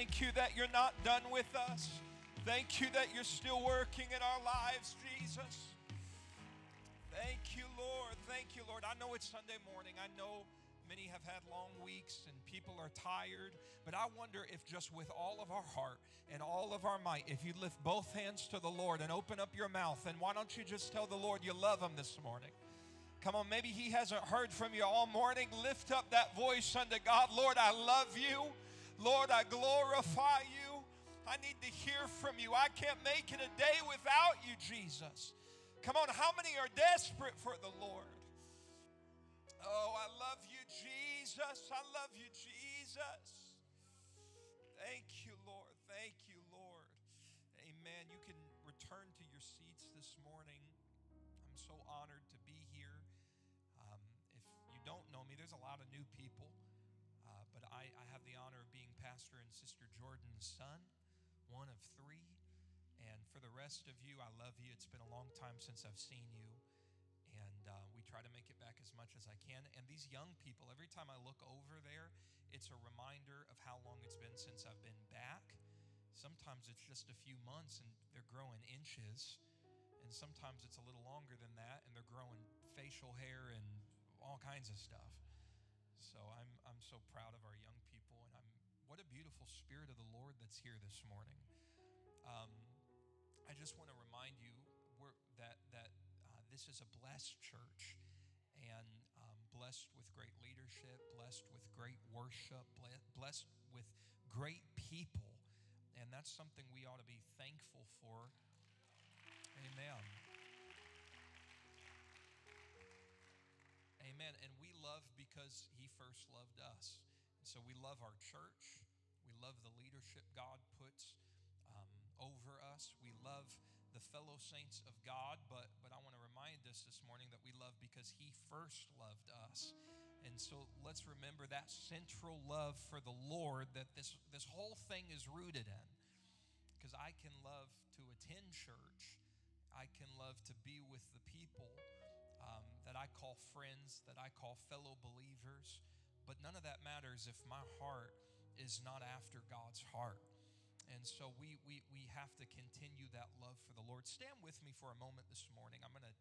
Thank you that you're not done with us. Thank you that you're still working in our lives, Jesus. Thank you, Lord. Thank you, Lord. I know it's Sunday morning. I know many have had long weeks and people are tired, but I wonder if just with all of our heart and all of our might, if you lift both hands to the Lord and open up your mouth, and why don't you just tell the Lord you love him this morning? Come on, maybe he hasn't heard from you all morning. Lift up that voice unto God. Lord, I love you. Lord, I glorify you. I need to hear from you. I can't make it a day without you, Jesus. Come on, how many are desperate for the Lord? Oh, I love you, Jesus. I love you, Jesus. Thank you, Lord. Thank you, Lord. Amen. You can return to your seats this morning. I'm so honored to be here. Um, if you don't know me, there's a lot of new people. I, I have the honor of Pastor and Sister Jordan's son, one of three. And for the rest of you, I love you. It's been a long time since I've seen you. And uh, we try to make it back as much as I can. And these young people, every time I look over there, it's a reminder of how long it's been since I've been back. Sometimes it's just a few months and they're growing inches. And sometimes it's a little longer than that and they're growing facial hair and all kinds of stuff. So I'm, I'm so proud of our young what a beautiful spirit of the Lord that's here this morning. Um, I just want to remind you that that uh, this is a blessed church, and um, blessed with great leadership, blessed with great worship, blessed with great people, and that's something we ought to be thankful for. Amen. Amen. And we love because He first loved us. So we love our church. We love the leadership God puts um, over us. We love the fellow saints of God. But, but I want to remind us this morning that we love because He first loved us. And so let's remember that central love for the Lord that this, this whole thing is rooted in. Because I can love to attend church, I can love to be with the people um, that I call friends, that I call fellow believers. But none of that matters if my heart is not after God's heart. And so we, we, we have to continue that love for the Lord. Stand with me for a moment this morning. I'm going to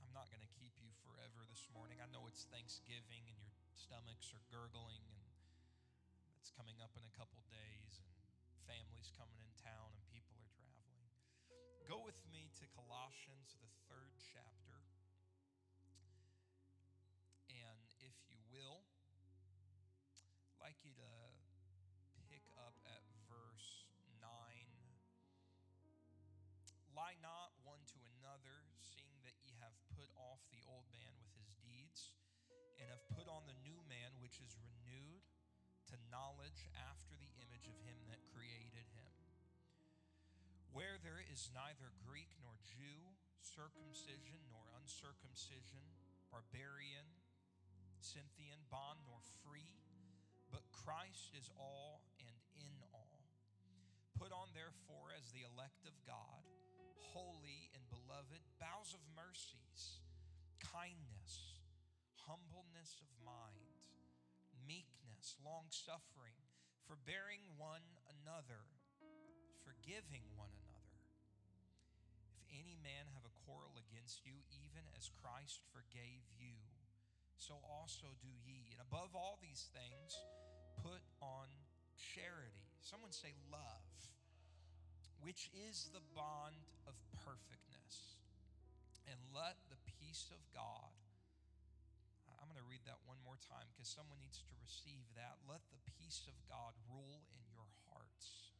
I'm not going to keep you forever this morning. I know it's Thanksgiving and your stomachs are gurgling and it's coming up in a couple days and families coming in town and people are traveling. Go with me to Colossians the like which is renewed to knowledge after the image of him that created him. Where there is neither Greek nor Jew, circumcision nor uncircumcision, barbarian, Scythian, bond nor free but Christ is all and in all. Put on, therefore, as the elect of God, holy and beloved, bowels of mercies, kindness, humbleness of mind, meekness, long suffering, forbearing one another, forgiving one another. If any man have a quarrel against you, even as Christ forgave you, so also do ye. And above all these things, put on charity. Someone say love, which is the bond of perfectness. And let the peace of God, that one more time because someone needs to receive that. Let the peace of God rule in your hearts,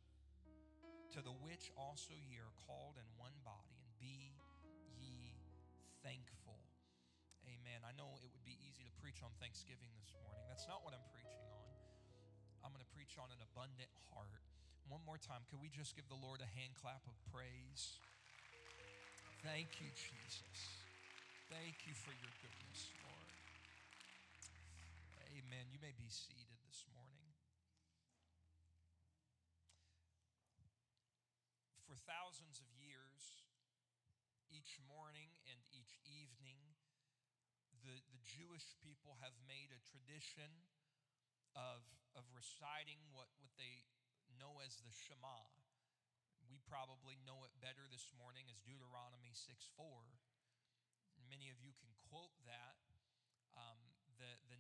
to the which also ye are called in one body, and be ye thankful. Amen. I know it would be easy to preach on Thanksgiving this morning. That's not what I'm preaching on. I'm going to preach on an abundant heart. One more time, could we just give the Lord a hand clap of praise? Thank you, Jesus. Thank you for your goodness. Amen. You may be seated this morning. For thousands of years, each morning and each evening, the, the Jewish people have made a tradition of, of reciting what, what they know as the Shema. We probably know it better this morning as Deuteronomy 6 4. Many of you can quote that.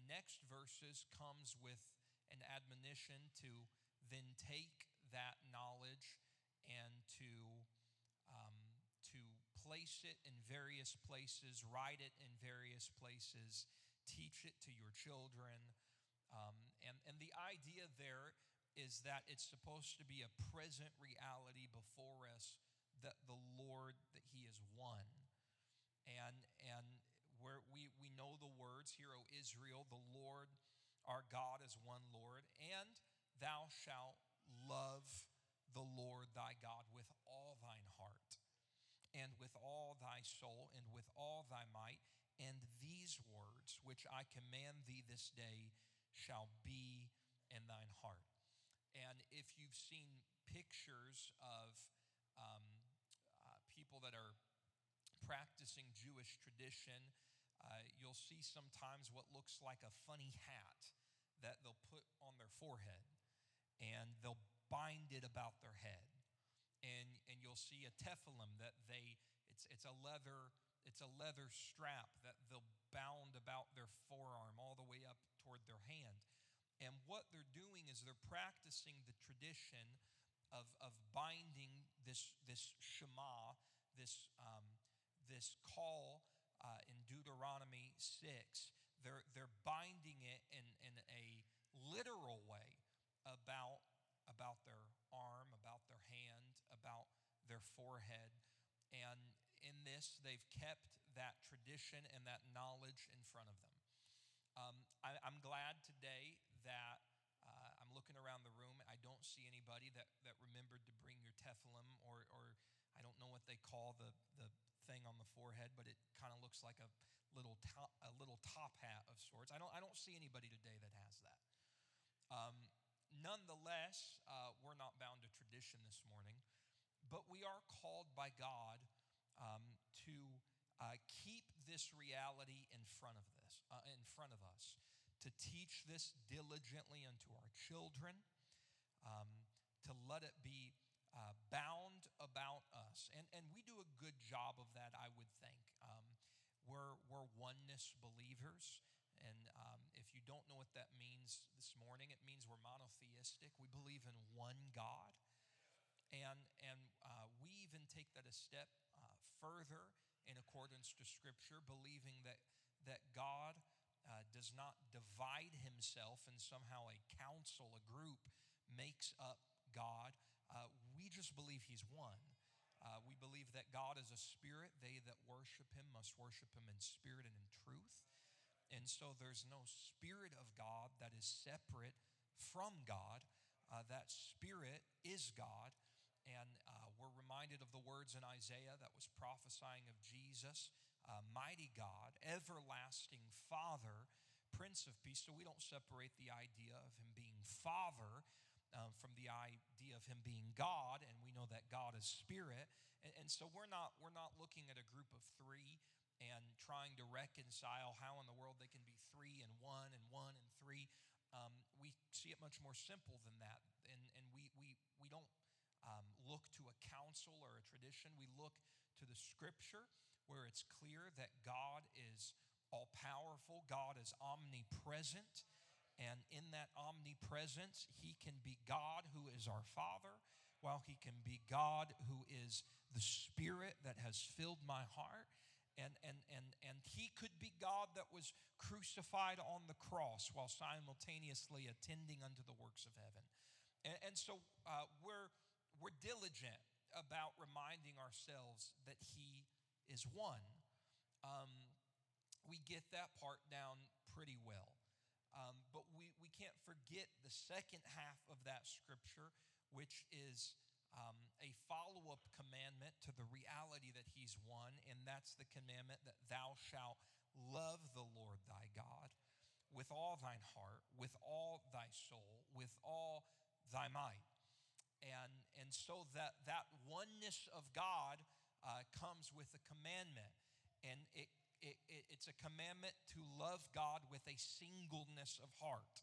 Next verses comes with an admonition to then take that knowledge and to um, to place it in various places, write it in various places, teach it to your children. Um, and, and the idea there is that it's supposed to be a present reality before us that the Lord, that He is one. And, and where we, we know the words, Hear, O Israel, the Lord our God is one Lord, and thou shalt love the Lord thy God with all thine heart and with all thy soul and with all thy might. And these words which I command thee this day shall be in thine heart. And if you've seen pictures of um, uh, people that are practicing Jewish tradition, uh, you'll see sometimes what looks like a funny hat that they'll put on their forehead and they'll bind it about their head and, and you'll see a tefillin that they, it's, it's a leather, it's a leather strap that they'll bound about their forearm all the way up toward their hand. And what they're doing is they're practicing the tradition of, of binding this, this Shema, this, um, this call uh, in Deuteronomy 6. They're, they're binding it in, in a literal way about about their arm, about their hand, about their forehead. And in this, they've kept that tradition and that knowledge in front of them. Um, I, am glad today that uh, I'm looking around the room. I don't see anybody that, that remembered to bring your tefillin, or, or I don't know what they call the, the thing on the forehead, but it kind of looks like a little top, a little top hat of sorts. I don't, I don't see anybody today that has that. Um, nonetheless, uh, we're not bound to tradition this morning, but we are called by God um, to uh, keep this reality in front of this, uh, in front of us, to teach this diligently unto our children, um, to let it be uh, bound about us, and and we do a good job of that, I would think. Um, we're we're oneness believers. And um, if you don't know what that means this morning, it means we're monotheistic. We believe in one God. And, and uh, we even take that a step uh, further in accordance to Scripture, believing that, that God uh, does not divide himself and somehow a council, a group, makes up God. Uh, we just believe he's one. Uh, we believe that God is a spirit. They that worship him must worship him in spirit and in truth. And so there's no Spirit of God that is separate from God. Uh, that Spirit is God. And uh, we're reminded of the words in Isaiah that was prophesying of Jesus, uh, mighty God, everlasting Father, Prince of Peace. So we don't separate the idea of him being Father um, from the idea of him being God, and we know that God is spirit. And, and, so we're not we're not looking at a group of three and trying to reconcile how in the world they can be three and one and one and three. Um, we see it much more simple than that. And, and we, we, we don't um, look to a council or a tradition, we look to the scripture where it's clear that God is all powerful, God is omnipresent. And in that omnipresence, He can be God who is our Father, while He can be God who is the Spirit that has filled my heart. And, and, and, and He could be God that was crucified on the cross while simultaneously attending unto the works of heaven. And, and so uh, we're, we're diligent about reminding ourselves that He is one. Um, we get that part down pretty well. Um, but we, we can't forget the second half of that scripture, which is um, a follow up commandment to the reality that He's one, and that's the commandment that thou shalt love the Lord thy God with all thine heart, with all thy soul, with all thy might. And, and so that, that oneness of God uh, comes with a commandment. And it, it, it, it's a commandment to love God with a singleness of heart.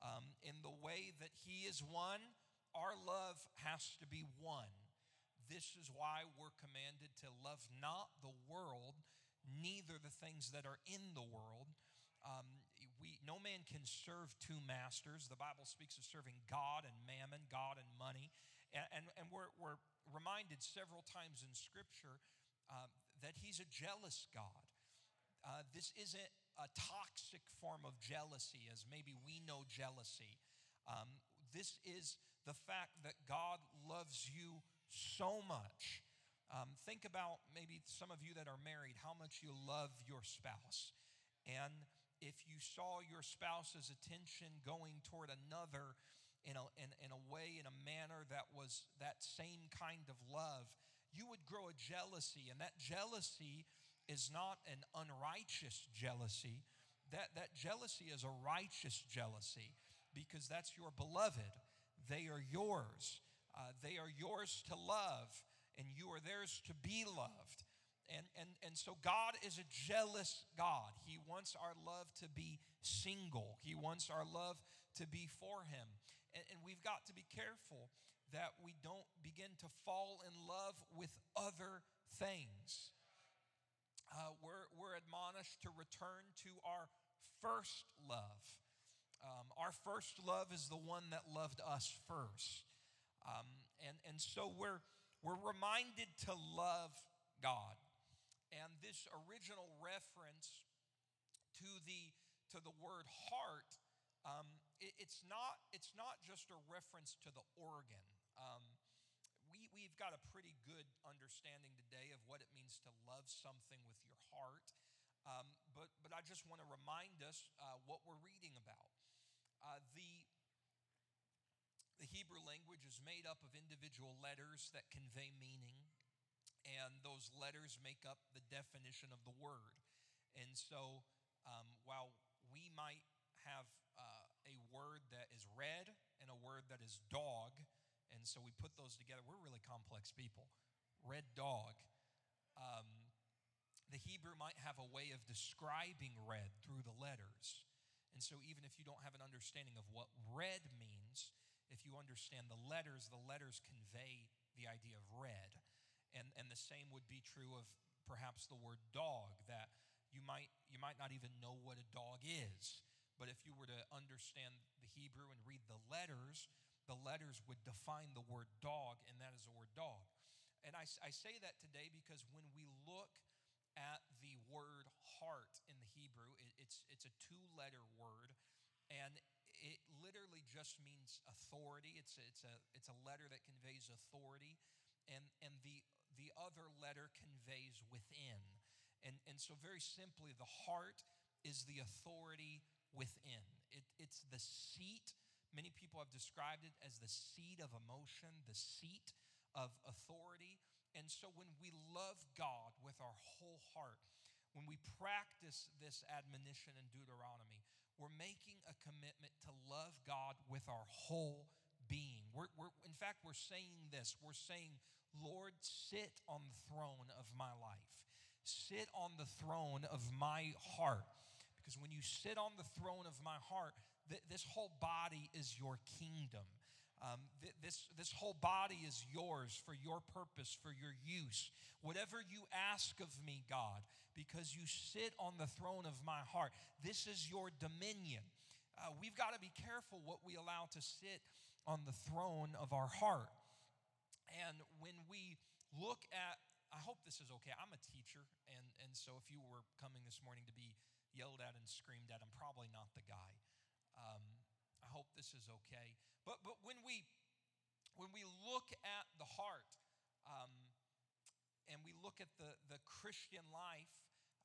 Um, in the way that He is one, our love has to be one. This is why we're commanded to love not the world, neither the things that are in the world. Um, we, no man can serve two masters. The Bible speaks of serving God and mammon, God and money. And, and, and we're, we're reminded several times in Scripture um, that He's a jealous God. Uh, this isn't a toxic form of jealousy as maybe we know jealousy. Um, this is the fact that God loves you so much. Um, think about maybe some of you that are married, how much you love your spouse. And if you saw your spouse's attention going toward another in a, in, in a way, in a manner that was that same kind of love, you would grow a jealousy. And that jealousy is not an unrighteous jealousy. That, that jealousy is a righteous jealousy because that's your beloved. They are yours. Uh, they are yours to love, and you are theirs to be loved. And, and, and so God is a jealous God. He wants our love to be single, He wants our love to be for Him. And, and we've got to be careful that we don't begin to fall in love with other things. Uh, we're, we're admonished to return to our first love. Um, our first love is the one that loved us first. Um, and, and so we're, we're reminded to love God. And this original reference to the, to the word heart, um, it, it's, not, it's not just a reference to the organ. Um, we've got a pretty good understanding today of what it means to love something with your heart. Um, but, but I just want to remind us uh, what we're reading about. Uh, the, the Hebrew language is made up of individual letters that convey meaning and those letters make up the definition of the word. And so, um, while we might have uh, a word that is red and a word that is dog, and so we put those together, we're really complex people. Red dog. Um, the Hebrew might have a way of describing red through the letters. And so, even if you don't have an understanding of what red means, if you understand the letters, the letters convey the idea of red. And, and the same would be true of perhaps the word dog, that you might, you might not even know what a dog is. But if you were to understand the Hebrew and read the letters, the letters would define the word dog, and that is the word dog. And I, I say that today because when we look at the word heart in the Hebrew, it, it's, it's a two letter word, and it literally just means authority. It's, it's, a, it's a letter that conveys authority. And, and the the other letter conveys within. And, and so, very simply, the heart is the authority within, it, it's the seat. Many people have described it as the seat of emotion, the seat of authority. And so, when we love God with our whole heart, when we practice this admonition in Deuteronomy, we're making a commitment to love God with our whole being. We're, we're, in fact, we're saying this we're saying, Lord, sit on the throne of my life, sit on the throne of my heart. Because when you sit on the throne of my heart, th- this whole body is your kingdom. Um, th- this, this whole body is yours for your purpose, for your use. Whatever you ask of me, God, because you sit on the throne of my heart, this is your dominion. Uh, we've got to be careful what we allow to sit on the throne of our heart. And when we look at, I hope this is okay. I'm a teacher, and, and so if you were coming this morning to be yelled at and screamed at, I'm probably not the guy. Um, I hope this is okay. But, but when, we, when we look at the heart um, and we look at the, the Christian life,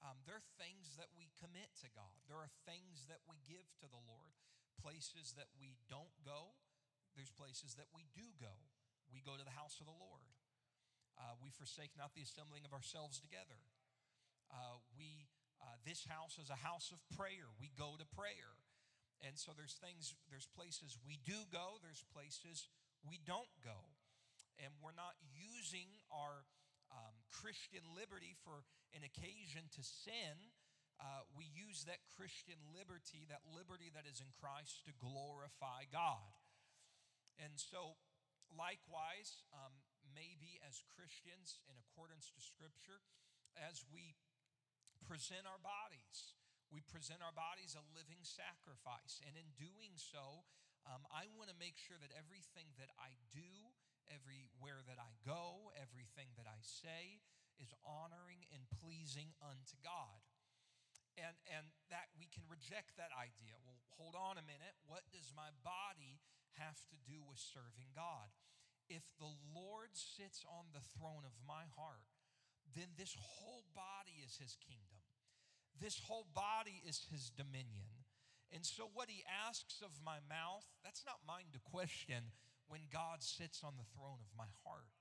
um, there are things that we commit to God. There are things that we give to the Lord, places that we don't go, there's places that we do go. We go to the house of the Lord. Uh, we forsake not the assembling of ourselves together. Uh, we, uh, this house is a house of prayer. We go to prayer. And so there's things, there's places we do go, there's places we don't go. And we're not using our um, Christian liberty for an occasion to sin. Uh, we use that Christian liberty, that liberty that is in Christ, to glorify God. And so, likewise, um, maybe as Christians, in accordance to Scripture, as we present our bodies, we present our bodies a living sacrifice. And in doing so, um, I want to make sure that everything that I do, everywhere that I go, everything that I say is honoring and pleasing unto God. And, and that we can reject that idea. Well, hold on a minute. What does my body have to do with serving God? If the Lord sits on the throne of my heart, then this whole body is his kingdom. This whole body is his dominion. And so, what he asks of my mouth, that's not mine to question when God sits on the throne of my heart.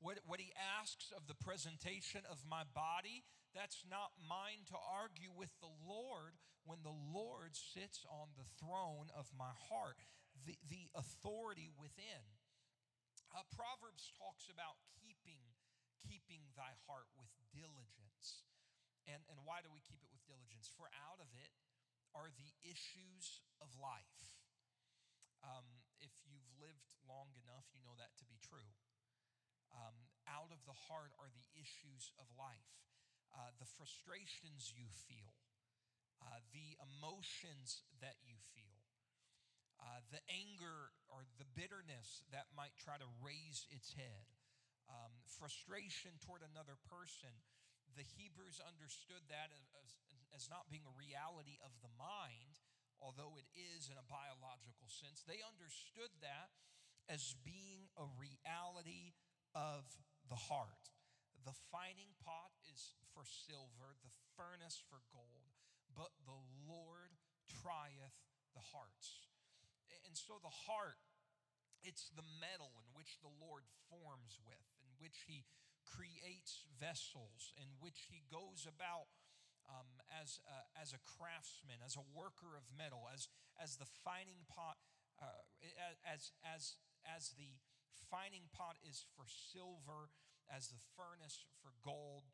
What, what he asks of the presentation of my body, that's not mine to argue with the Lord when the Lord sits on the throne of my heart, the, the authority within. Uh, Proverbs talks about keeping, keeping thy heart with diligence. And, and why do we keep it with diligence? For out of it are the issues of life. Um, if you've lived long enough, you know that to be true. Um, out of the heart are the issues of life, uh, the frustrations you feel, uh, the emotions that you feel, uh, the anger or the bitterness that might try to raise its head, um, frustration toward another person the Hebrews understood that as, as not being a reality of the mind, although it is in a biological sense. They understood that as being a reality of the heart. The fining pot is for silver, the furnace for gold, but the Lord trieth the hearts. And so the heart, it's the metal in which the Lord forms with, in which He creates vessels, in which he goes about um, as, a, as a craftsman, as a worker of metal, as, as the fining pot, uh, as, as, as the fining pot is for silver, as the furnace for gold.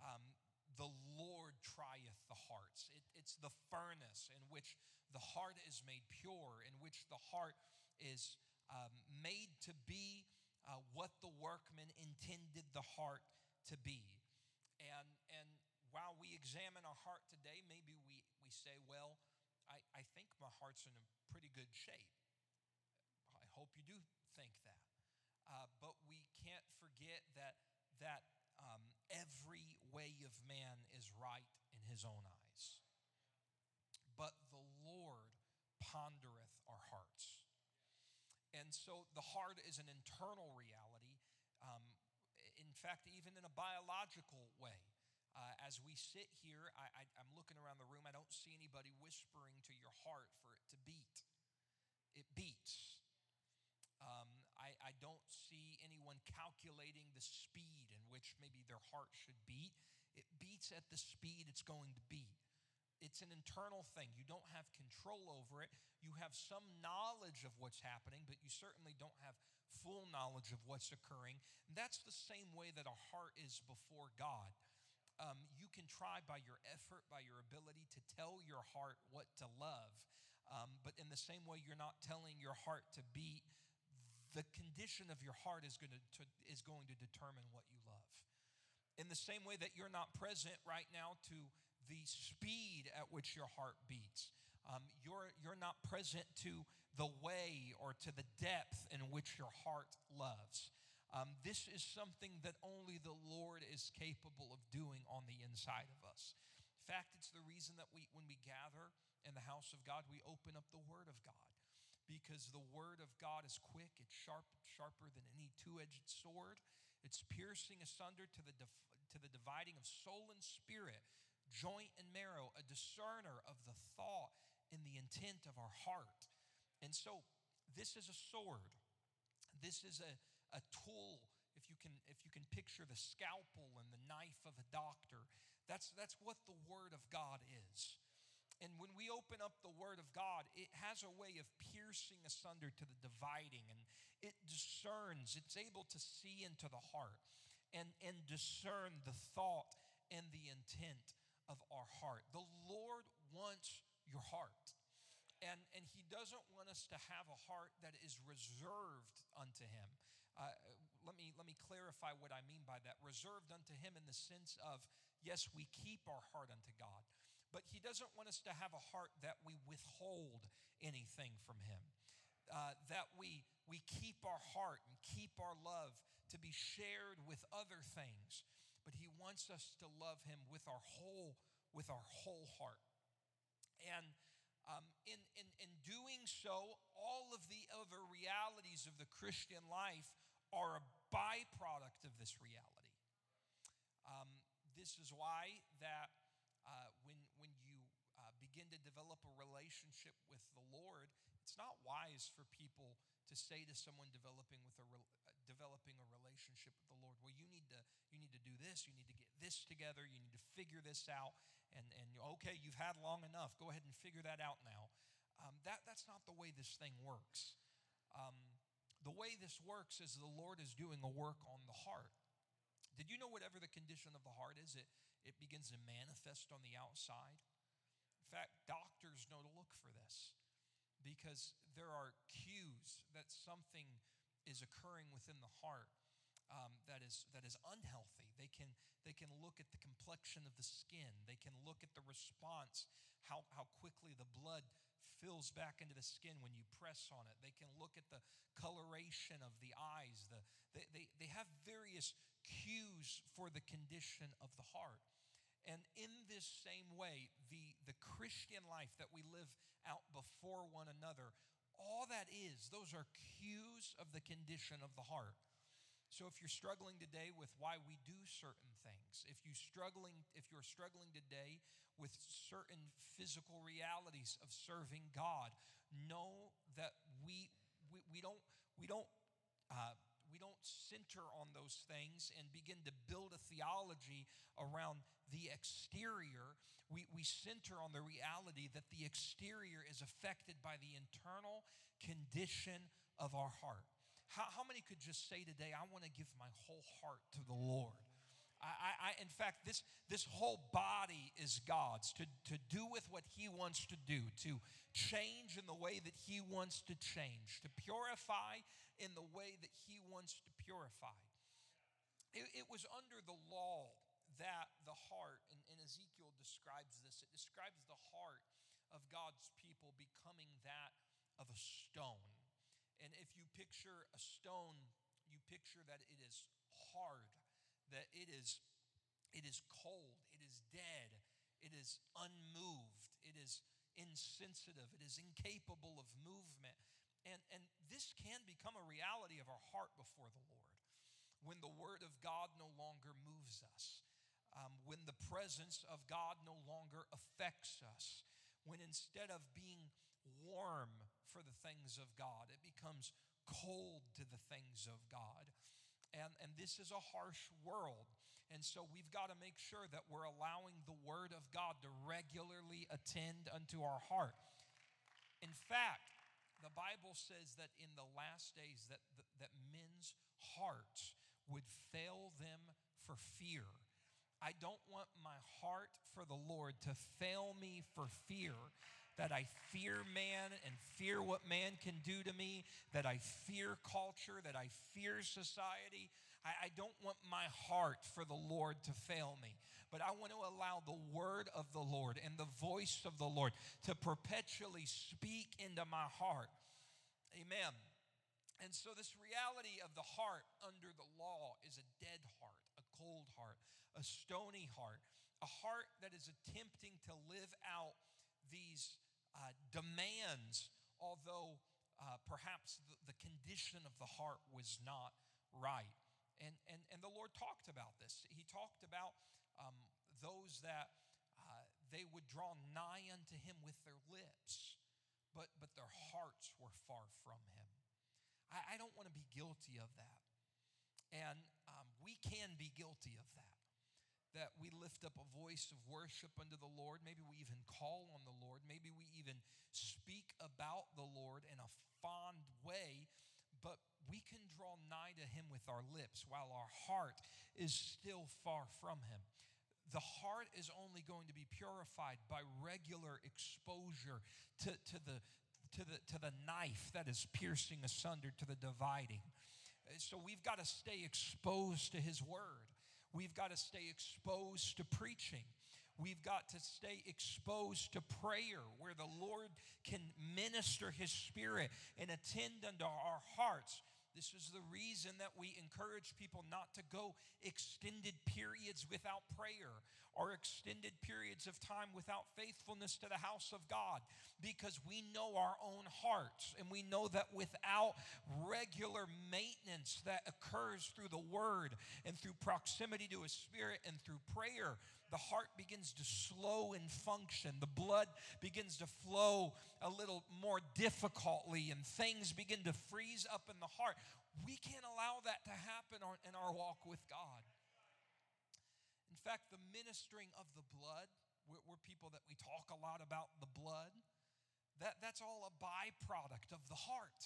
Um, the Lord trieth the hearts. It, it's the furnace in which the heart is made pure, in which the heart is um, made to be uh, what the workman intended the heart to be. And, and while we examine our heart today, maybe we, we say, well, I, I think my heart's in a pretty good shape. I hope you do think that. Uh, but we can't forget that, that um, every way of man is right in his own eyes. But the Lord pondereth. And so the heart is an internal reality. Um, in fact, even in a biological way. Uh, as we sit here, I, am looking around the room. I don't see anybody whispering to your heart for it to beat. It beats. Um, I, I don't see anyone calculating the speed in which maybe their heart should beat. It beats at the speed it's going to beat. It's an internal thing. You don't have control over it. You have some knowledge of what's happening, but you certainly don't have full knowledge of what's occurring. And that's the same way that a heart is before God. Um, you can try by your effort, by your ability to tell your heart what to love. Um, but in the same way, you're not telling your heart to beat the condition of your heart is going to, to, is going to determine what you love. In the same way that you're not present right now to the speed at which your heart beats. Um, you're, you're not present to the way or to the depth in which your heart loves. Um, this is something that only the Lord is capable of doing on the inside of us. In fact, it's the reason that we, when we gather in the house of God, we open up the Word of God because the Word of God is quick, it's sharp, sharper than any two edged sword. It's piercing asunder to the, to the dividing of soul and spirit, joint and marrow, a discerner of the thought and the intent of our heart. And so, this is a sword. This is a, a tool. If you can, if you can picture the scalpel and the knife of a doctor, that's, that's what the Word of God is. And when we open up the Word of God, it has a way of piercing asunder to the dividing, and it discerns, it's able to see into the heart and, and discern the thought and the intent of our heart. The Lord wants your heart. And, and he doesn't want us to have a heart that is reserved unto him. Uh, let, me, let me clarify what I mean by that. Reserved unto him in the sense of, yes, we keep our heart unto God, but he doesn't want us to have a heart that we withhold anything from him. Uh, that we, we keep our heart and keep our love to be shared with other things. But he wants us to love him with our whole, with our whole heart. And um, in, in, in doing so, all of the other realities of the Christian life are a byproduct of this reality. Um, this is why that uh, when, when you uh, begin to develop a relationship with the Lord, it's not wise for people to say to someone developing with a re- uh, developing a relationship with the Lord, well, you need to you need to do this, you need to get this together, you need to figure this out, and and okay, you've had long enough. Go ahead and figure that out now. Um, that that's not the way this thing works. Um, the way this works is the Lord is doing a work on the heart. Did you know whatever the condition of the heart is, it it begins to manifest on the outside. In fact, doctors know to look for this because there are cues that something is occurring within the heart um, that is that is unhealthy. They can they can look at the complexion of the skin. They can look at the response, how how quickly the blood fills back into the skin when you press on it. They can look at the coloration of the eyes. The they they, they have various cues for the condition of the heart. And in this same way, the, the Christian life that we live out before one another, all that is, those are cues of the condition of the heart. So if you're struggling today with why we do certain things, if you struggling if you're struggling today with certain physical realities of serving God, know that we we, we don't we don't uh, we don't center on those things and begin to build a theology around the exterior. We, we center on the reality that the exterior is affected by the internal condition of our heart. How, how many could just say today, I want to give my whole heart to the Lord? I, I, in fact, this, this whole body is God's to, to do with what He wants to do, to change in the way that He wants to change, to purify in the way that He to purify. It, it was under the law that the heart, and, and Ezekiel describes this, it describes the heart of God's people becoming that of a stone. And if you picture a stone, you picture that it is hard that it is, it is cold, it is dead, it is unmoved, it is insensitive, it is incapable of movement. And, and this can become a reality of our heart before the Lord when the Word of God no longer moves us, um, when the presence of God no longer affects us, when instead of being warm for the things of God, it becomes cold to the things of God. And, and this is a harsh world. And so we've got to make sure that we're allowing the Word of God to regularly attend unto our heart. In fact, the Bible says that in the last days that, that, that men's hearts would fail them for fear. I don't want my heart for the Lord to fail me for fear that I fear man and fear what man can do to me, that I fear culture, that I fear society. I, I don't want my heart for the Lord to fail me, but I want to allow the word of the Lord and the voice of the Lord to perpetually speak into my heart. Amen. And so, this reality of the heart under the law is a dead heart, a cold heart, a stony heart, a heart that is attempting to live out these uh, demands, although uh, perhaps the, the condition of the heart was not right. And, and, and the Lord talked about this. He talked about those that uh, they would draw nigh unto Him with their lips, but, but their hearts were far from Him. I, I don't want to be guilty of that. And um, we can be guilty of that. That we lift up a voice of worship unto the Lord. Maybe we even call on the Lord. Maybe we even speak about the Lord in a fond way, but we can draw nigh to Him with our lips while our heart is still far from Him. The heart is only going to be purified by regular exposure to, to, the, to, the, to the knife that is piercing asunder, to the dividing. So we've got to stay exposed to His Word. We've got to stay exposed to preaching. We've got to stay exposed to prayer where the Lord can minister His Spirit and attend unto our hearts. This is the reason that we encourage people not to go extended periods without prayer or extended periods of time without faithfulness to the house of God because we know our own hearts and we know that without regular maintenance that occurs through the word and through proximity to His Spirit and through prayer, the heart begins to slow in function. The blood begins to flow a little more difficultly, and things begin to freeze up in the heart. We can't allow that to happen in our walk with God. In fact, the ministering of the blood, we're, people that we talk a lot about the blood, that, that's all a byproduct of the heart.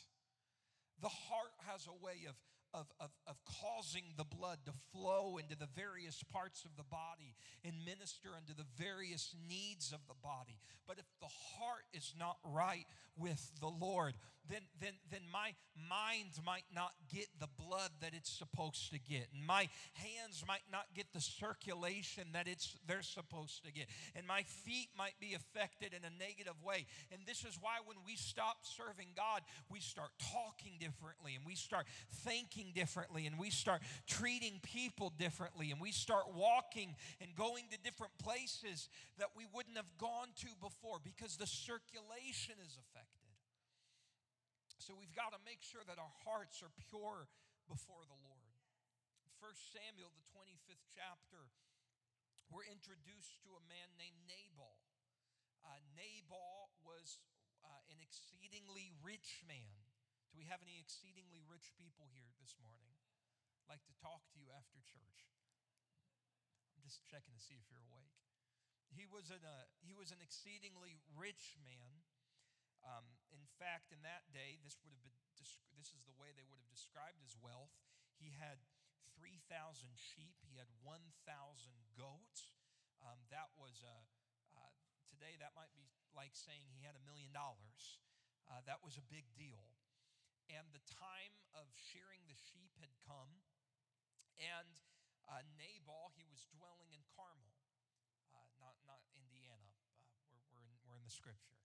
The heart has a way of, of, of, of causing the blood to flow into the various parts of the body and minister unto the various needs of the body. But if the heart is not right with the Lord, then, then, then my mind might not get the blood that it's supposed to get. And my hands might not get the circulation that it's they're supposed to get. And my feet might be affected in a negative way. And this is why when we stop serving God, we start talking differently and we start thinking differently and we start treating people differently and we start walking and going to different places that we wouldn't have gone to before because the circulation is affected. So we've got to make sure that our hearts are pure before the Lord. 1 Samuel, the 25th chapter, we're introduced to a man named Nabal. Uh, Nabal was uh, an exceedingly rich man. Do we have any exceedingly rich people here this morning? I'd like to talk to you after church. I'm just checking to see if you're awake. He was an, uh, he was an exceedingly rich man. Um, in fact, in that day, this would have been this is the way they would have described his wealth. He had 3,000 sheep. He had 1,000 goats. Um, that was a, uh, today that might be like saying he had a million dollars. Uh, that was a big deal and the time of shearing the sheep had come. And uh, Nabal, he was dwelling in Carmel, uh, not, not Indiana. Uh, we're, we're, in, we're in the scripture.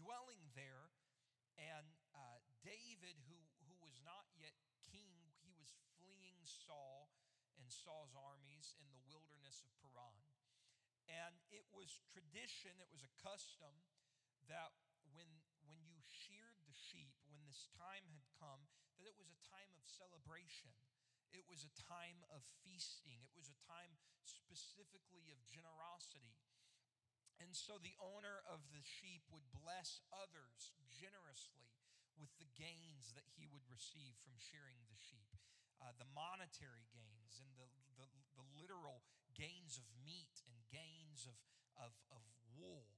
Dwelling there. And uh, David, who, who was not yet king, he was fleeing Saul and Saul's armies in the wilderness of Paran. And it was tradition, it was a custom that when, when you sheared the sheep, when this time had come, that it was a time of celebration. It was a time of feasting. It was a time specifically of generosity. And so the owner of the sheep would bless others generously with the gains that he would receive from shearing the sheep. Uh, the monetary gains and the, the, the, literal gains of meat and gains of, of, of wool.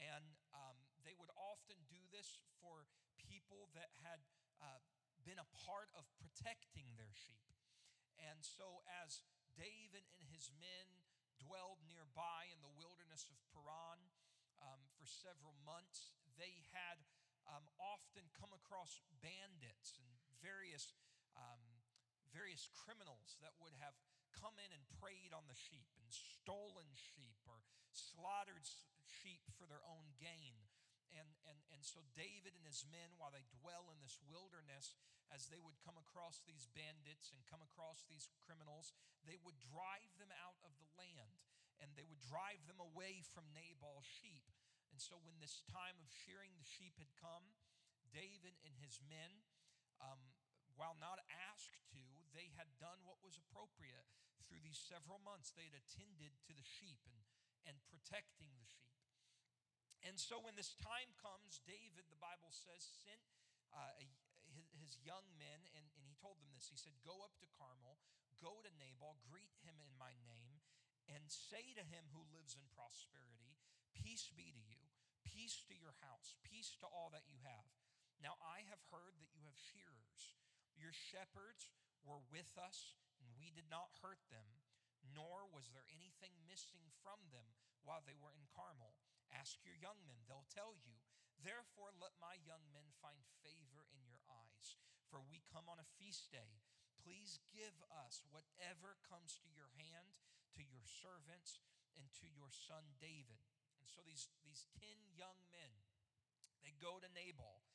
And um, they would often do this for people that had uh, been a part of protecting their sheep. And so, as David and his men dwelled nearby in the wilderness of Paran, for several months, they had um, often come across bandits and various, um, various criminals that would have come in and preyed on the sheep and stolen sheep or slaughtered sheep for their own gain. And, and, and so David and his men, while they dwell in this wilderness, as they would come across these bandits and come across these criminals, they would drive them out of the land and they would drive them away from Nabal's sheep. And so when this time of shearing the sheep had come, David and his men, um, while not asked to, they had done what was appropriate through these several months. They had attended to the sheep and, and protecting the sheep. And so when this time comes, David, the Bible says, sent uh, his, young men, and, and he told them this. He said, Go up to Carmel, go to Nabal, greet him in my name, and say to him who lives in prosperity, Peace be to you, peace to your house, peace to all that you have. Now I have heard that you have shearers. Your shepherds were with us, and we did not hurt them, nor was there anything missing from them while they were in Carmel. Ask your young men, they'll tell you. Therefore, let my young men find favor in your eyes, for we come on a feast day. Please give us whatever comes to your hand, to your servants, and to your son David. And so these, these 10 young men, they go to Nabal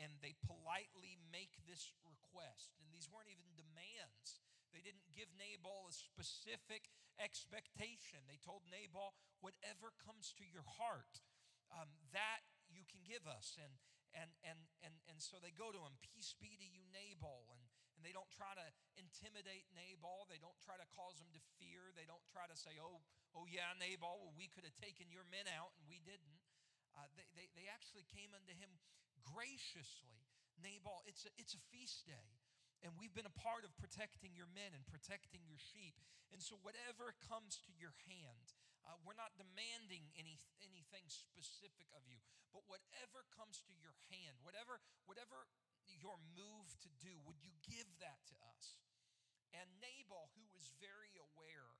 and they politely make this request. And these weren't even demands. They didn't give Nabal a specific expectation. They told Nabal, whatever comes to your heart, um, that you can give us. And, and, and, and, and so they go to him, Peace be to you, Nabal. And, and they don't try to intimidate Nabal. They don't try to cause him to fear. They don't try to say, Oh, oh yeah, Nabal, well, we could have taken your men out and we didn't. Uh, they, they, they actually came unto him graciously. Nabal, it's a, it's a feast day. And we've been a part of protecting your men and protecting your sheep. And so, whatever comes to your hand, uh, we're not demanding any, anything specific of you, but whatever comes to your hand, whatever, whatever your move to do, would you give that to us? And Nabal, who was very aware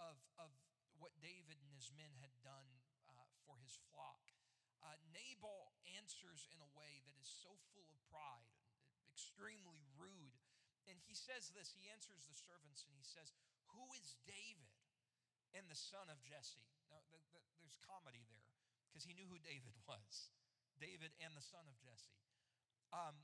of, of what David and his men had done uh, for his flock, uh, Nabal answers in a way that is so full of pride, extremely rude. And he says this he answers the servants and he says, Who is David and the son of Jesse? Now, the, the, there's comedy there because he knew who David was David and the son of Jesse. Um,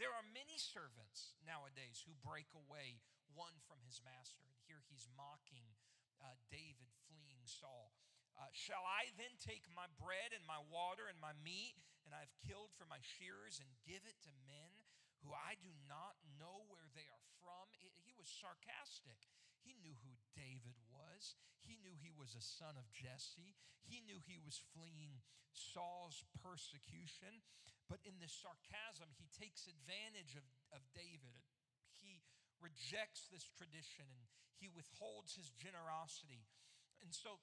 there are many servants nowadays who break away one from his master. And here he's mocking uh, David fleeing Saul. Uh, shall I then take my bread and my water and my meat, and I've killed for my shearers, and give it to men who I do not know where they are from? He was sarcastic. He knew who David was. He knew he was a son of Jesse. He knew he was fleeing Saul's persecution. But in this sarcasm, he takes advantage of, of David. He rejects this tradition and he withholds his generosity. And so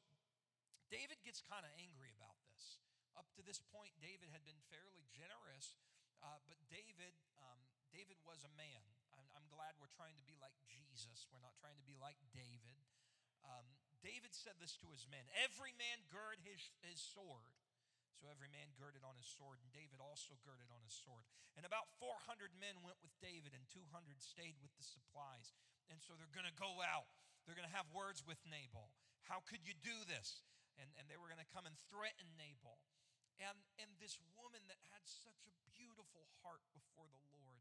David gets kind of angry about this. Up to this point, David had been fairly generous, uh, but David, David was a man. I'm, I'm, glad we're trying to be like Jesus. We're not trying to be like David. Um, David said this to his men Every man gird his, his sword. So every man girded on his sword, and David also girded on his sword. And about 400 men went with David, and 200 stayed with the supplies. And so they're going to go out. They're going to have words with Nabal. How could you do this? and, and they were going to come and threaten Nabal. And, and this woman that had such a beautiful heart before the Lord,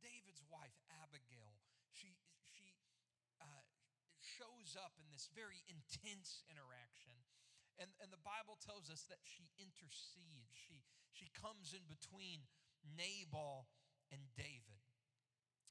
David's wife, Abigail, she, she uh, shows up in this very intense interaction. And, and the Bible tells us that she intercedes. She, she comes in between Nabal and David.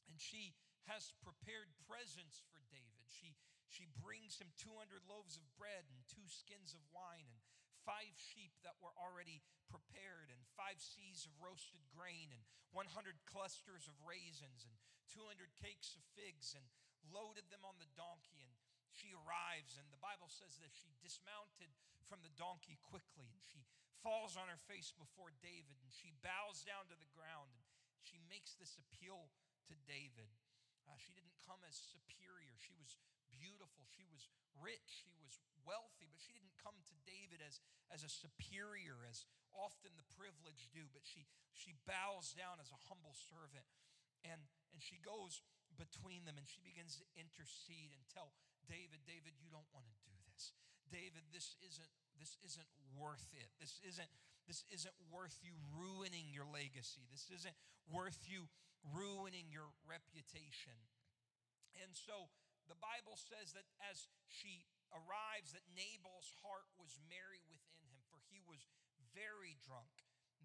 And she has prepared presents for David. She, she brings him 200 loaves of bread and two skins of wine and five sheep that were already prepared and five seahs of roasted grain and 100 clusters of raisins and 200 cakes of figs and loaded them on the donkey and she arrives and the bible says that she dismounted from the donkey quickly and she falls on her face before david and she bows down to the ground and she makes this appeal to david. Uh, she didn't come as superior. She was beautiful. She was rich. She was wealthy, but she didn't come to David as, as a superior as often the privileged do, but she, she bows down as a humble servant. And, and she goes between them and she begins to intercede and tell David, David, you don't want to do this. David, this isn't this isn't worth it. This isn't this isn't worth you ruining your legacy. This isn't worth you ruining your reputation. And so the Bible says that as she arrives that Nabal's heart was merry within him for he was very drunk.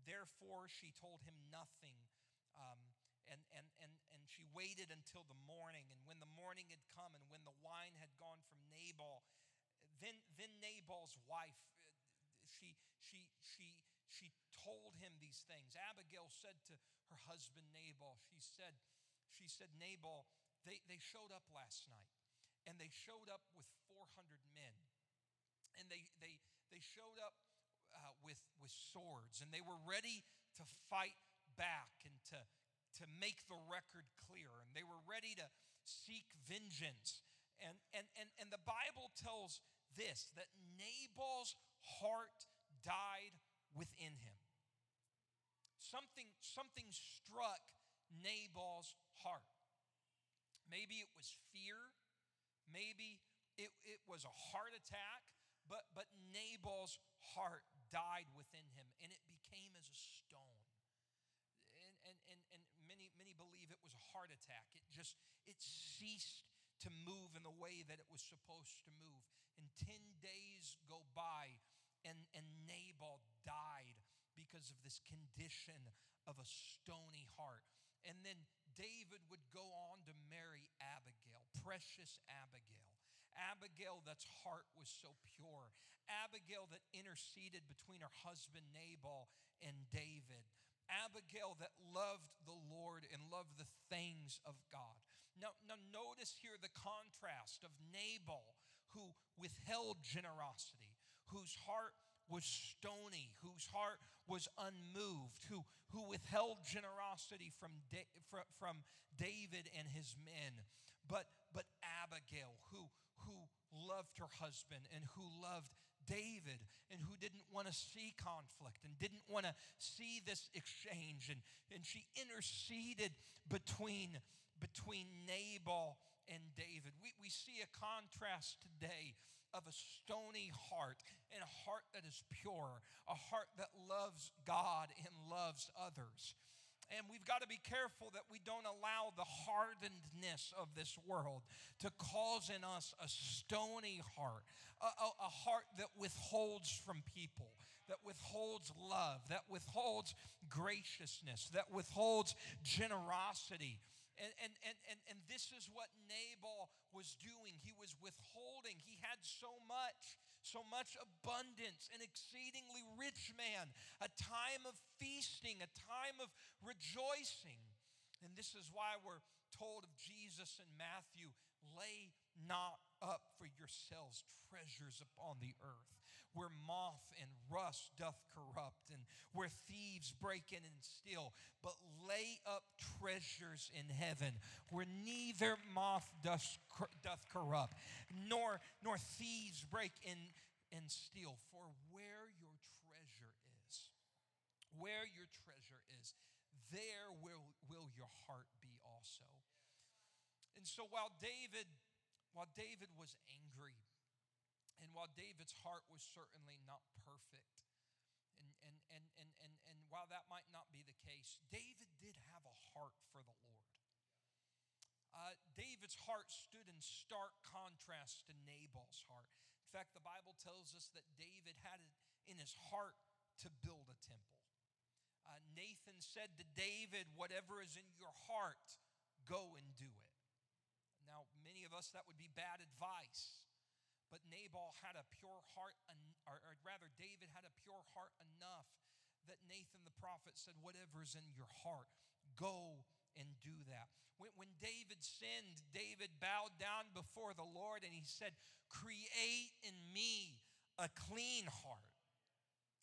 Therefore she told him nothing. Um, and, and, and, and she waited until the morning. And when the morning had come and when the wine had gone from Nabal, then, then Nabal's wife, she, she, she, she told him these things. Abigail said to her husband Nabal, she said, she said, Nabal, they, they showed up last night and they showed up with 400 men. And they, they, they showed up uh, with, with swords and they were ready to fight back and to, to make the record clear. And they were ready to seek vengeance. And, and, and, and the Bible tells this that Nabal's heart died within him. Something, something struck Nabal's heart. Maybe it was fear, maybe it, it was a heart attack, but, but Nabal's heart died within him and it became as a stone. And, and, and, and many, many believe it was a heart attack. It just, it ceased to move in the way that it was supposed to move. And 10 days go by and, and Nabal died because of this condition of a stony heart. And then David would go on to marry Abigail, precious Abigail. Abigail, that's heart was so pure. Abigail, that interceded between her husband Nabal and David. Abigail, that loved the Lord and loved the things of God. Now, now notice here the contrast of Nabal, who withheld generosity, whose heart was stony, whose heart was unmoved, who, who withheld generosity from, da- from David and his men. But, but Abigail, who, who loved her husband and who loved David and who didn't want to see conflict and didn't want to see this exchange. And, and she interceded between, between Nabal and David. We, we see a contrast today of a stony heart and a heart that is pure, a heart that loves God and loves others. And we've got to be careful that we don't allow the hardenedness of this world to cause in us a stony heart, a, a, a, heart that withholds from people, that withholds love, that withholds graciousness, that withholds generosity. And, and, and, and, and this is what Nabal was doing. He was withholding. He had so much so much abundance, an exceedingly rich man, a time of feasting, a time of rejoicing. And this is why we're told of Jesus in Matthew lay not up for yourselves treasures upon the earth where moth and rust doth corrupt and where thieves break in and steal but lay up treasures in heaven where neither moth doth, doth corrupt nor nor thieves break in and steal. For where your treasure is where your treasure is there will, will your heart and so while david while david was angry and while David's heart was certainly not perfect, and, and, and, and, and, and while that might not be the case, David did have a heart for the Lord. Uh, David's heart stood in stark contrast to Nabal's heart. In fact, the Bible tells us that David had it in his heart to build a temple. Uh, Nathan said to David, Whatever is in your heart, go and do of us, that would be bad advice. But Nabal had a pure heart, or rather, David had a pure heart enough that Nathan the prophet said, Whatever's in your heart, go and do that. When, when David sinned, David bowed down before the Lord and he said, Create in me a clean heart.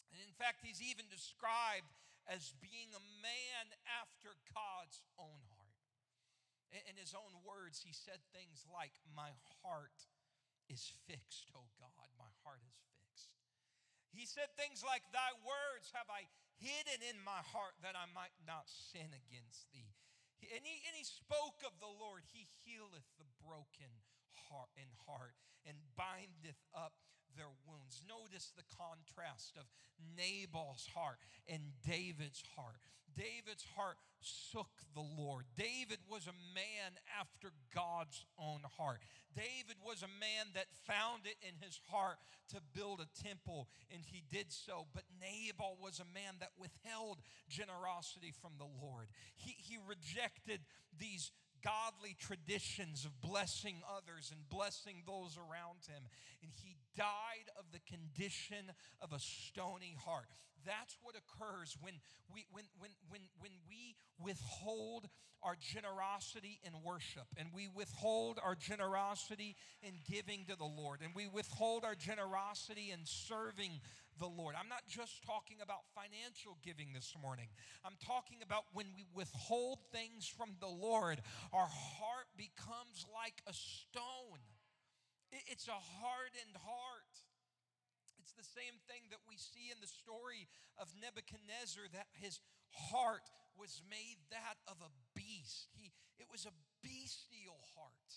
And in fact, he's even described as being a man after God's own heart. In his own words, he said things like, My heart is fixed, oh God. My heart is fixed. He, said things like, Thy words have I hidden in my heart that I might not sin against thee. And he, and he spoke of the Lord. He healeth the broken heart in heart and bindeth up. Notice the contrast of Nabal's heart and David's heart. David's heart shook the Lord. David was a man after God's own heart. David was a man that found it in his heart to build a temple, and he did so. But Nabal was a man that withheld generosity from the Lord. He, he rejected these godly traditions of blessing others and blessing those around him. And he died of the condition of a stony heart. That's what occurs when we, when, when, when, when we withhold our generosity in worship and we withhold our generosity in giving to the Lord and we withhold our generosity in serving the Lord. I'm not just talking about financial giving this morning, I'm talking about when we withhold things from the Lord, our heart becomes like a stone. It's a hardened heart. It's the same thing that we see in the story of Nebuchadnezzar that his heart was made that of a beast. He, it was a bestial heart.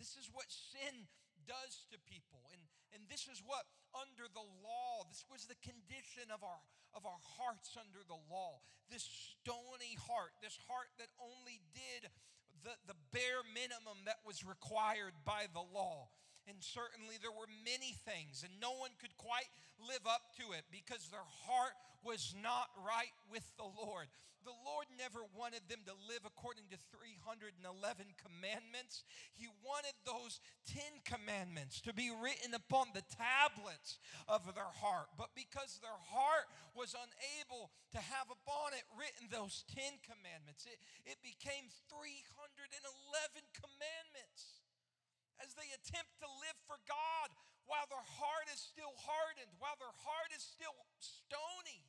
This is what sin does to people. And, and this is what, under the law, this was the condition of our, of our hearts under the law. This stony heart, this heart that only did the, the bare minimum that was required by the law and certainly there were many things, and no one could quite live up to it because their heart was not right with the Lord. The Lord never wanted them to live according to 311 commandments, He wanted those 10 commandments to be written upon the tablets of their heart. But because their heart was unable to have upon it written those 10 commandments, it, it became 311 commandments as they attempt to live for God while their heart is still hardened, while their heart is still stony.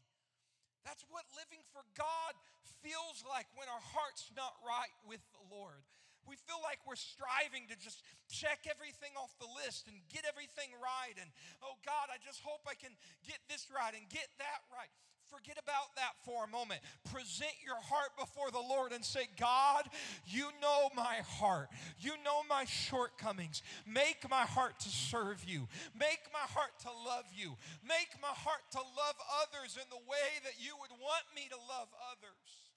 That's what living for God feels like when our heart's not right with the Lord. We feel like we're striving to just check everything off the list and get everything right. And oh God, I just hope I can get this right and get that right. Forget about that for a moment. Present your heart before the Lord and say, God, you know my heart. You know my shortcomings. Make my heart to serve you. Make my heart to love you. Make my heart to love others in the way that you would want me to love others.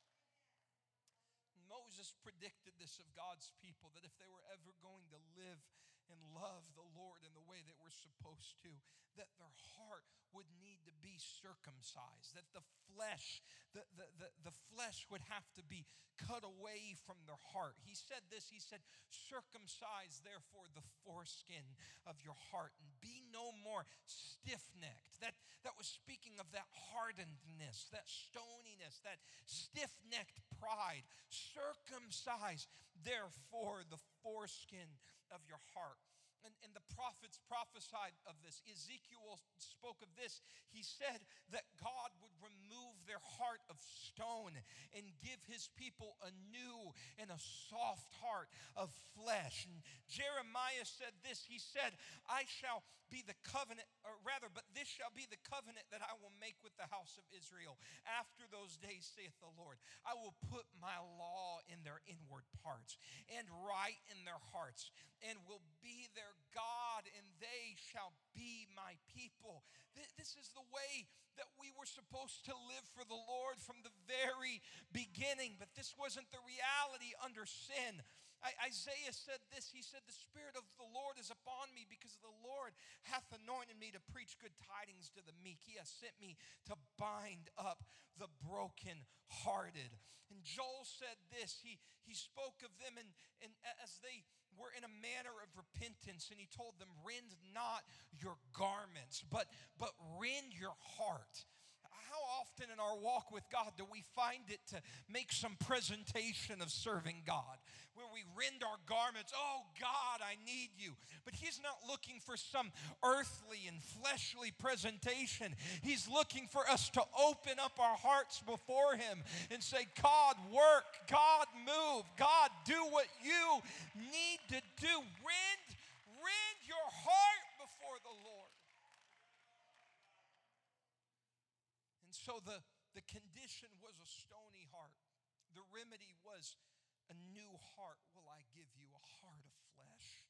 Moses predicted this of God's people that if they were ever going to live and love the Lord in the way that we're supposed to, that their heart would need to be circumcised, that the flesh, the, the, the, the flesh would have to be cut away from their heart. He said this, he said, circumcise therefore the foreskin of your heart and be no more stiff-necked. That, that was speaking of that hardenedness, that stoniness, that stiff-necked pride. Circumcise therefore the foreskin of your heart and, and the prophets prophesied of this. Ezekiel spoke of this. He said that God would remove their heart of stone and give his people a new and a soft heart of flesh. And Jeremiah said this He said, I shall be the covenant, or rather, but this shall be the covenant that I will make with the house of Israel. After those days, saith the Lord, I will put my law in their inward parts and write in their hearts and will be their God, and they shall be my people. This is the way that we were supposed to live for the Lord from the very beginning, but this wasn't the reality under sin. Isaiah said this He said, The Spirit of the Lord is upon me because the Lord hath anointed me to preach good tidings to the meek. He has sent me to bind up the brokenhearted. And Joel said this He, he spoke of them and, and as they were in a manner of repentance, and he told them, Rend not your garments, but, but rend your heart. How often in our walk with God do we find it to make some presentation of serving God where we rend our garments? Oh, God, I need you. But He's not looking for some earthly and fleshly presentation. He's looking for us to open up our hearts before Him and say, God, work, God, move, God, do what you need to do. Rend, rend your heart before the Lord. So the, the condition was a stony heart. The remedy was a new heart will I give you, a heart of flesh,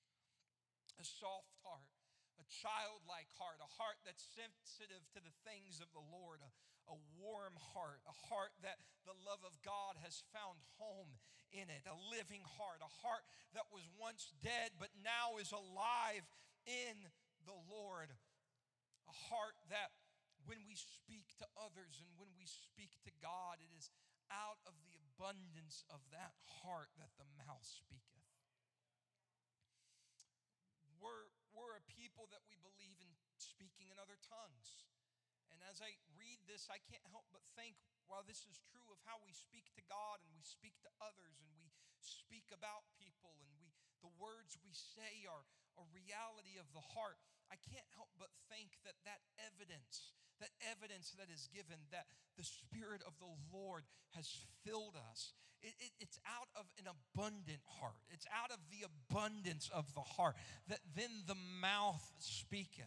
a soft heart, a childlike heart, a heart that's sensitive to the things of the Lord, a, a warm heart, a heart that the love of God has found home in it, a living heart, a heart that was once dead but now is alive in the Lord, a heart that when we speak to others and when we speak to God, it is out of the abundance of that heart that the mouth speaketh. We're, we're a people that we believe in speaking in other tongues. And as I read this, I can't help but think while this is true of how we speak to God and we speak to others and we speak about people and we the words we say are a reality of the heart, I can't help but think that that evidence, that evidence that is given, that the Spirit of the Lord has filled us, it, it, it's out of an abundant heart. It's out of the abundance of the heart that then the mouth speaketh.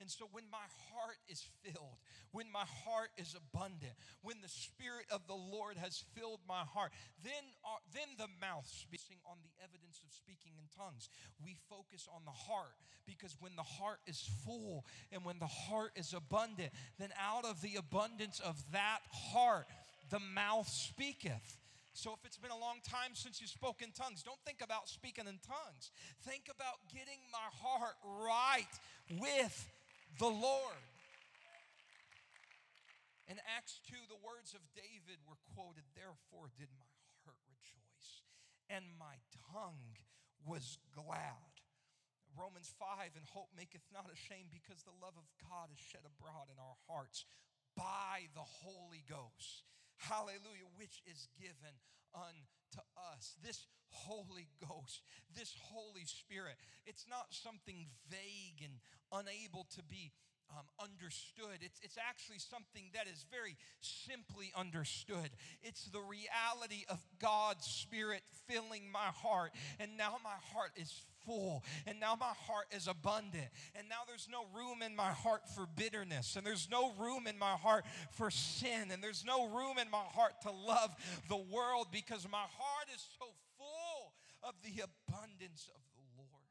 And so when my heart is filled, when my heart is abundant, when the Spirit of the Lord has filled my heart, then, uh, then the mouth speaking on the evidence of speaking in tongues. We focus on the heart because when the heart is full and when the heart is abundant, then out of the abundance of that heart, the mouth speaketh. So, if it's been a long time since you spoke in tongues, don't think about speaking in tongues. Think about getting my heart right with the Lord. In Acts 2, the words of David were quoted Therefore did my heart rejoice, and my tongue was glad. Romans 5 and hope maketh not ashamed because the love of God is shed abroad in our hearts by the Holy Ghost. Hallelujah, which is given unto us. This Holy Ghost, this Holy Spirit, it's not something vague and unable to be um, understood. It's, it's actually something that is very simply understood. It's the reality of God's Spirit filling my heart. And now my heart is full. And now my heart is abundant. And now there's no room in my heart for bitterness. And there's no room in my heart for sin. And there's no room in my heart to love the world because my heart is so full of the abundance of the Lord.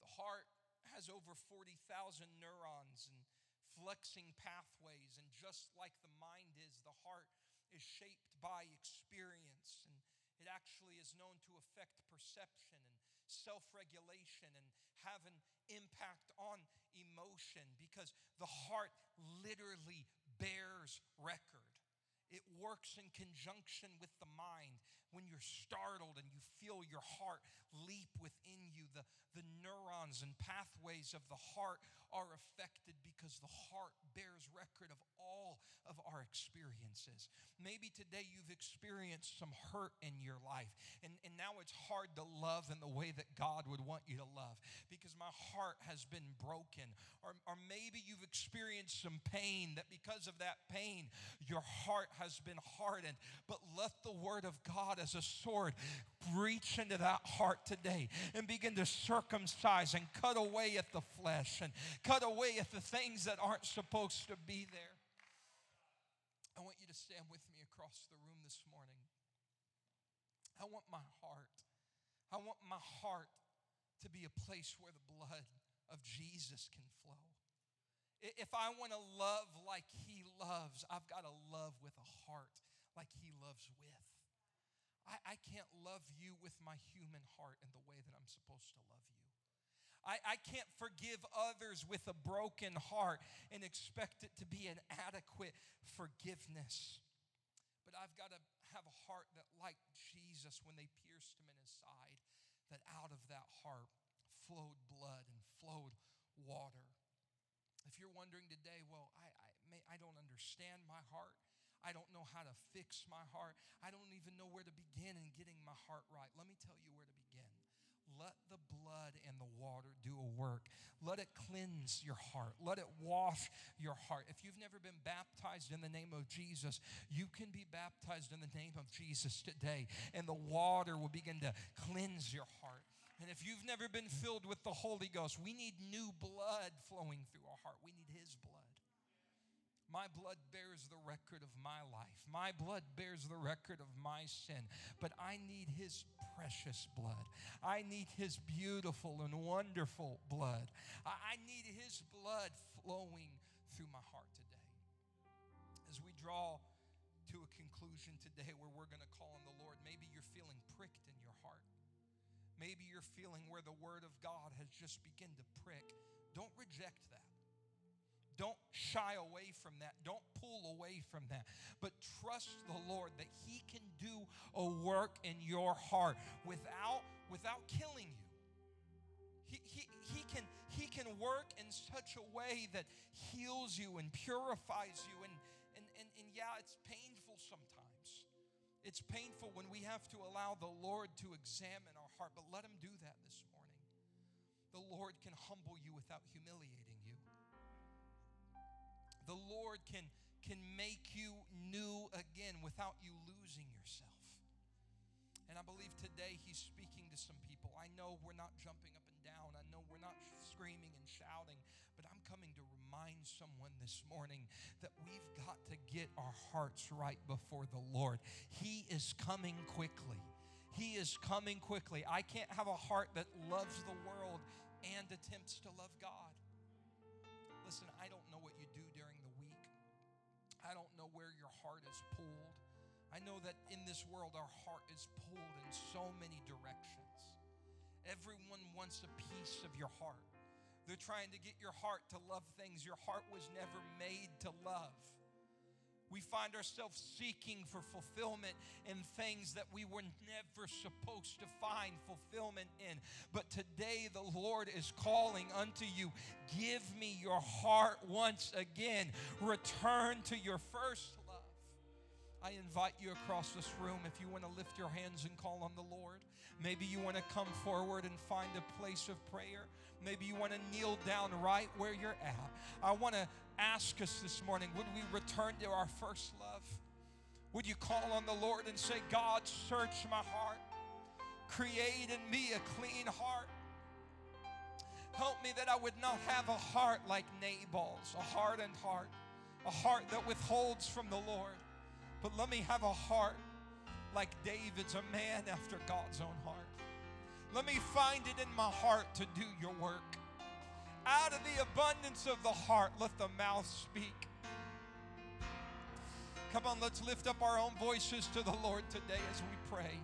The heart has over 40,000 neurons and flexing pathways. And just like the mind is, the heart is shaped by experience. And it actually is known to affect perception and self regulation and have an impact on emotion because the heart literally bears record. It works in conjunction with the mind. When you're startled and you feel your heart leap within you, the, the neurons and pathways of the heart are affected because the heart bears record of all of our experiences. Maybe today you've experienced some hurt in your life, and, and now it's hard to love in the way that God would want you to love because my heart has been broken. Or, or maybe you've experienced some pain that because of that pain, your heart has been hardened. But let the word of God as a sword reach into that heart today and begin to circumcise and cut away at the flesh and cut away at the things that aren't supposed to be there. I want you to stand with me across the room this morning. I want my heart, I want my heart to be a place where the blood of Jesus can flow. If I want to love like He loves, I've got to love with a heart like He loves with. I, I can't love you with my human heart in the way that I'm supposed to love you. I, I can't forgive others with a broken heart and expect it to be an adequate forgiveness. But I've got to have a heart that, like Jesus, when they pierced him in his side, that out of that heart flowed blood and flowed water. If you're wondering today, well, I, I, may, I don't understand my heart. I don't know how to fix my heart. I don't even know where to begin in getting my heart right. Let me tell you where to begin. Let the blood and the water do a work. Let it cleanse your heart. Let it wash your heart. If you've never been baptized in the name of Jesus, you can be baptized in the name of Jesus today, and the water will begin to cleanse your heart. And if you've never been filled with the Holy Ghost, we need new blood flowing through our heart. We need His blood. My blood bears the record of my life. My blood bears the record of my sin. But I need His precious blood. I need His beautiful and wonderful blood. I need His blood flowing through my heart today. As we draw to a conclusion today where we're going to call on the Lord, maybe you're feeling pricked in your heart. Maybe you're feeling where the Word of God has just begun to prick. Don't reject that. Don't shy away from that. Don't pull away from that. But trust the Lord that He can do a work in your heart without, without killing you. He, he, he, can, he can work in such a way that heals you and purifies you. And, and, and, and yeah, it's painful sometimes. It's painful when we have to allow the Lord to examine our heart, but let Him do that this morning. The Lord can humble you without humiliating. The Lord can, can make you new again without you losing yourself. And I believe today He's speaking to some people. I know we're not jumping up and down, I know we're not screaming and shouting, but I'm coming to remind someone this morning that we've got to get our hearts right before the Lord. He is coming quickly. He is coming quickly. I can't have a heart that loves the world and attempts to love God. Listen, I don't I don't know where your heart is pulled. I know that in this world, our heart is pulled in so many directions. Everyone wants a piece of your heart. They're trying to get your heart to love things your heart was never made to love. We find ourselves seeking for fulfillment in things that we were never supposed to find fulfillment in. But today, the Lord is calling unto you give me your heart once again, return to your first love. I invite you across this room if you want to lift your hands and call on the Lord. Maybe you want to come forward and find a place of prayer. Maybe you want to kneel down right where you're at. I want to ask us this morning would we return to our first love? Would you call on the Lord and say, God, search my heart, create in me a clean heart? Help me that I would not have a heart like Nabal's, a hardened heart, a heart that withholds from the Lord. But let me have a heart like David's, a man after God's own heart. Let me find it in my heart to do your work. Out of the abundance of the heart, let the mouth speak. Come on, let's lift up our own voices to the Lord today as we pray.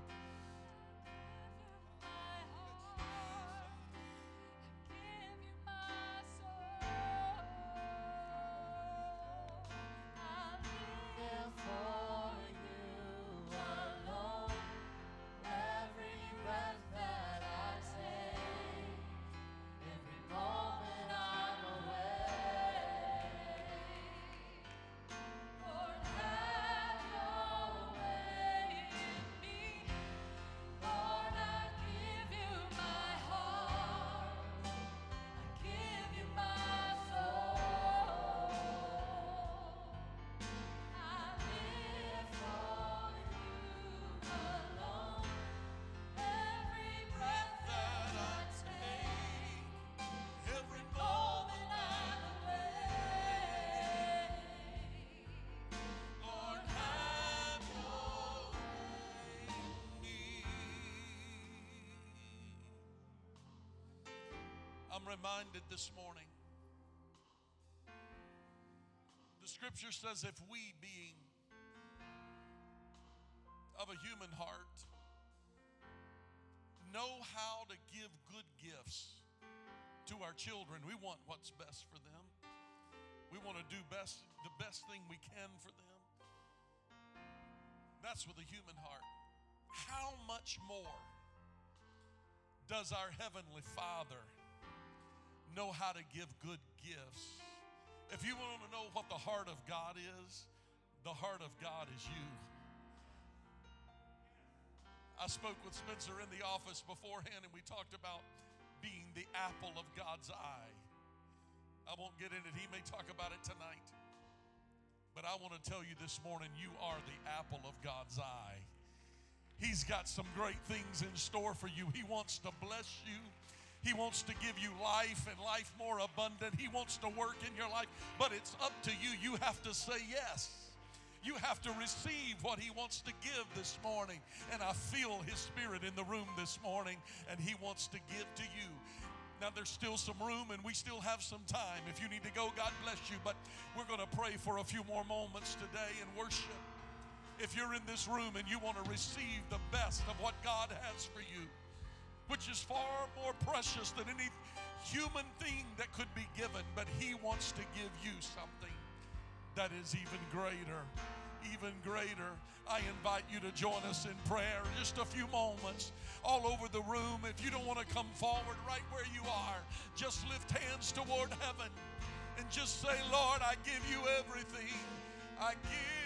Reminded this morning. The scripture says, if we, being of a human heart, know how to give good gifts to our children, we want what's best for them. We want to do best the best thing we can for them. That's with a human heart. How much more does our heavenly Father know how to give good gifts. If you want to know what the heart of God is, the heart of God is you. I spoke with Spencer in the office beforehand and we talked about being the apple of God's eye. I won't get in it, he may talk about it tonight. But I want to tell you this morning you are the apple of God's eye. He's got some great things in store for you. He wants to bless you. He wants to give you life and life more abundant. He wants to work in your life, but it's up to you. You have to say yes. You have to receive what He wants to give this morning. And I feel His Spirit in the room this morning, and He wants to give to you. Now, there's still some room and we still have some time. If you need to go, God bless you. But we're going to pray for a few more moments today and worship. If you're in this room and you want to receive the best of what God has for you, which is far more precious than any human thing that could be given, but He wants to give you something that is even greater. Even greater. I invite you to join us in prayer just a few moments all over the room. If you don't want to come forward right where you are, just lift hands toward heaven and just say, Lord, I give you everything. I give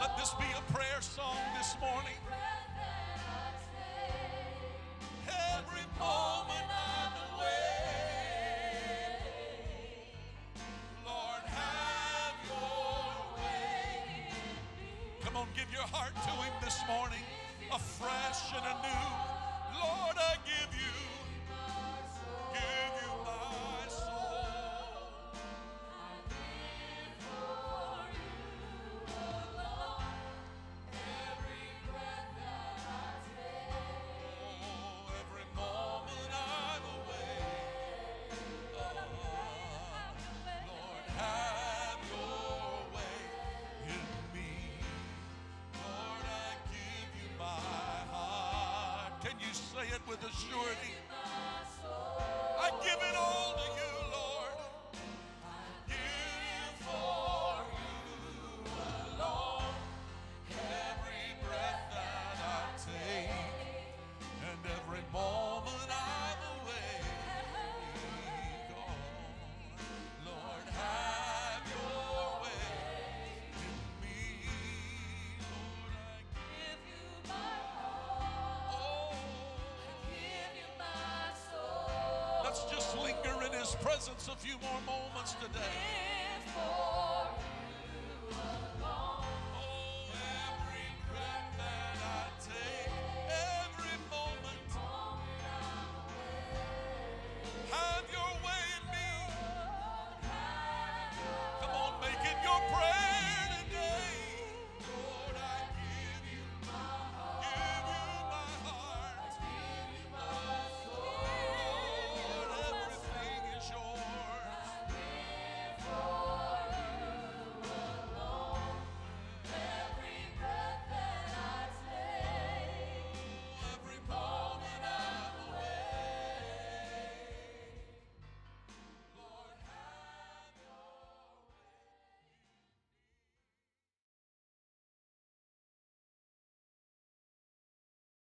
let this be a prayer song this morning. Every moment I'm away. Lord, have your way. Come on, give your heart to Him this morning, afresh and anew. Lord, I give you, with a surety? I give it all presence a few more moments today.